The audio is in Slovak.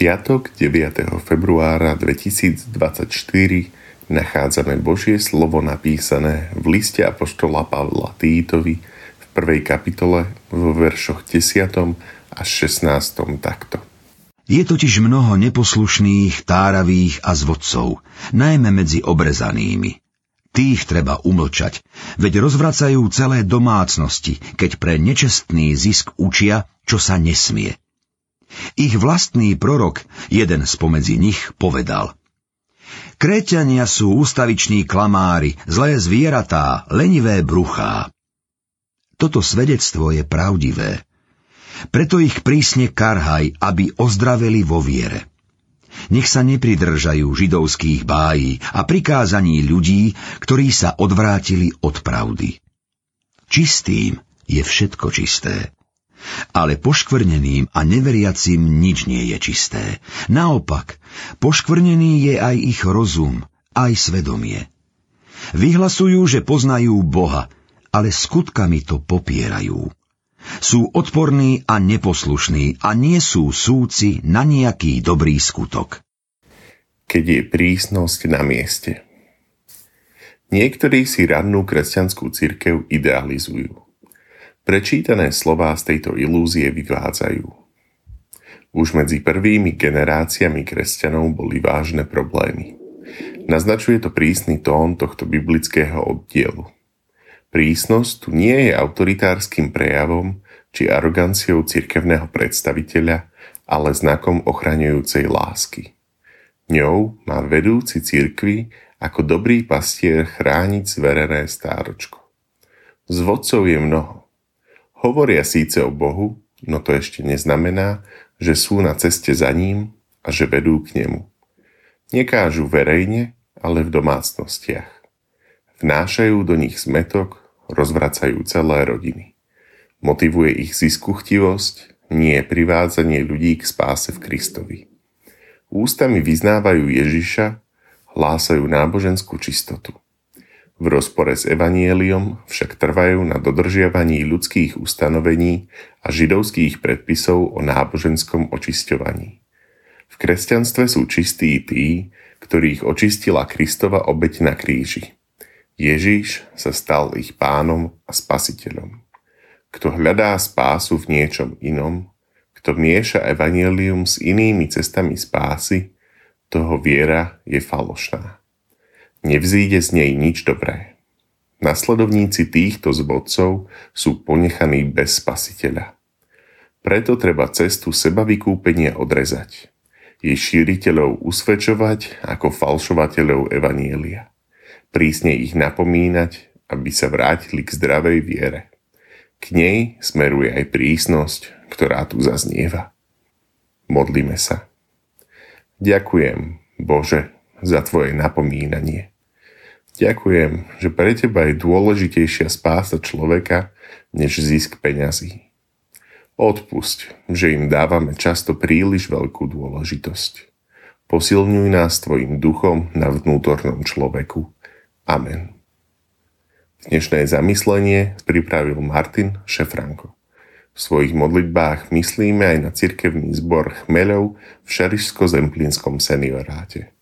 piatok 9. februára 2024 nachádzame Božie slovo napísané v liste Apoštola Pavla Týtovi v prvej kapitole vo veršoch 10. až 16. takto. Je totiž mnoho neposlušných, táravých a zvodcov, najmä medzi obrezanými. Tých treba umlčať, veď rozvracajú celé domácnosti, keď pre nečestný zisk učia, čo sa nesmie. Ich vlastný prorok, jeden spomedzi nich, povedal Kréťania sú ústaviční klamári, zlé zvieratá, lenivé bruchá. Toto svedectvo je pravdivé. Preto ich prísne karhaj, aby ozdraveli vo viere. Nech sa nepridržajú židovských bájí a prikázaní ľudí, ktorí sa odvrátili od pravdy. Čistým je všetko čisté. Ale poškvrneným a neveriacim nič nie je čisté. Naopak, poškvrnený je aj ich rozum, aj svedomie. Vyhlasujú, že poznajú Boha, ale skutkami to popierajú. Sú odporní a neposlušní a nie sú súci na nejaký dobrý skutok. Keď je prísnosť na mieste. Niektorí si rannú kresťanskú cirkev idealizujú. Prečítané slová z tejto ilúzie vyvádzajú. Už medzi prvými generáciami kresťanov boli vážne problémy. Naznačuje to prísny tón tohto biblického oddielu. Prísnosť tu nie je autoritárskym prejavom či aroganciou cirkevného predstaviteľa, ale znakom ochraňujúcej lásky. Ňou má vedúci cirkvi ako dobrý pastier chrániť zverené stáročko. Zvodcov je mnoho. Hovoria síce o Bohu, no to ešte neznamená, že sú na ceste za ním a že vedú k nemu. Nekážu verejne, ale v domácnostiach. Vnášajú do nich zmetok, rozvracajú celé rodiny. Motivuje ich ziskuchtivosť, nie privádzanie ľudí k spáse v Kristovi. Ústami vyznávajú Ježiša, hlásajú náboženskú čistotu. V rozpore s evanieliom však trvajú na dodržiavaní ľudských ustanovení a židovských predpisov o náboženskom očisťovaní. V kresťanstve sú čistí tí, ktorých očistila Kristova obeď na kríži. Ježíš sa stal ich pánom a spasiteľom. Kto hľadá spásu v niečom inom, kto mieša evanielium s inými cestami spásy, toho viera je falošná nevzíde z nej nič dobré. Nasledovníci týchto zvodcov sú ponechaní bez spasiteľa. Preto treba cestu seba vykúpenia odrezať. Jej šíriteľov usvedčovať ako falšovateľov Evanielia. Prísne ich napomínať, aby sa vrátili k zdravej viere. K nej smeruje aj prísnosť, ktorá tu zaznieva. Modlíme sa. Ďakujem, Bože, za Tvoje napomínanie. Ďakujem, že pre teba je dôležitejšia spása človeka, než zisk peňazí. Odpusť, že im dávame často príliš veľkú dôležitosť. Posilňuj nás tvojim duchom na vnútornom človeku. Amen. Dnešné zamyslenie pripravil Martin Šefranko. V svojich modlitbách myslíme aj na cirkevný zbor chmeľov v Šarišsko-Zemplínskom senioráte.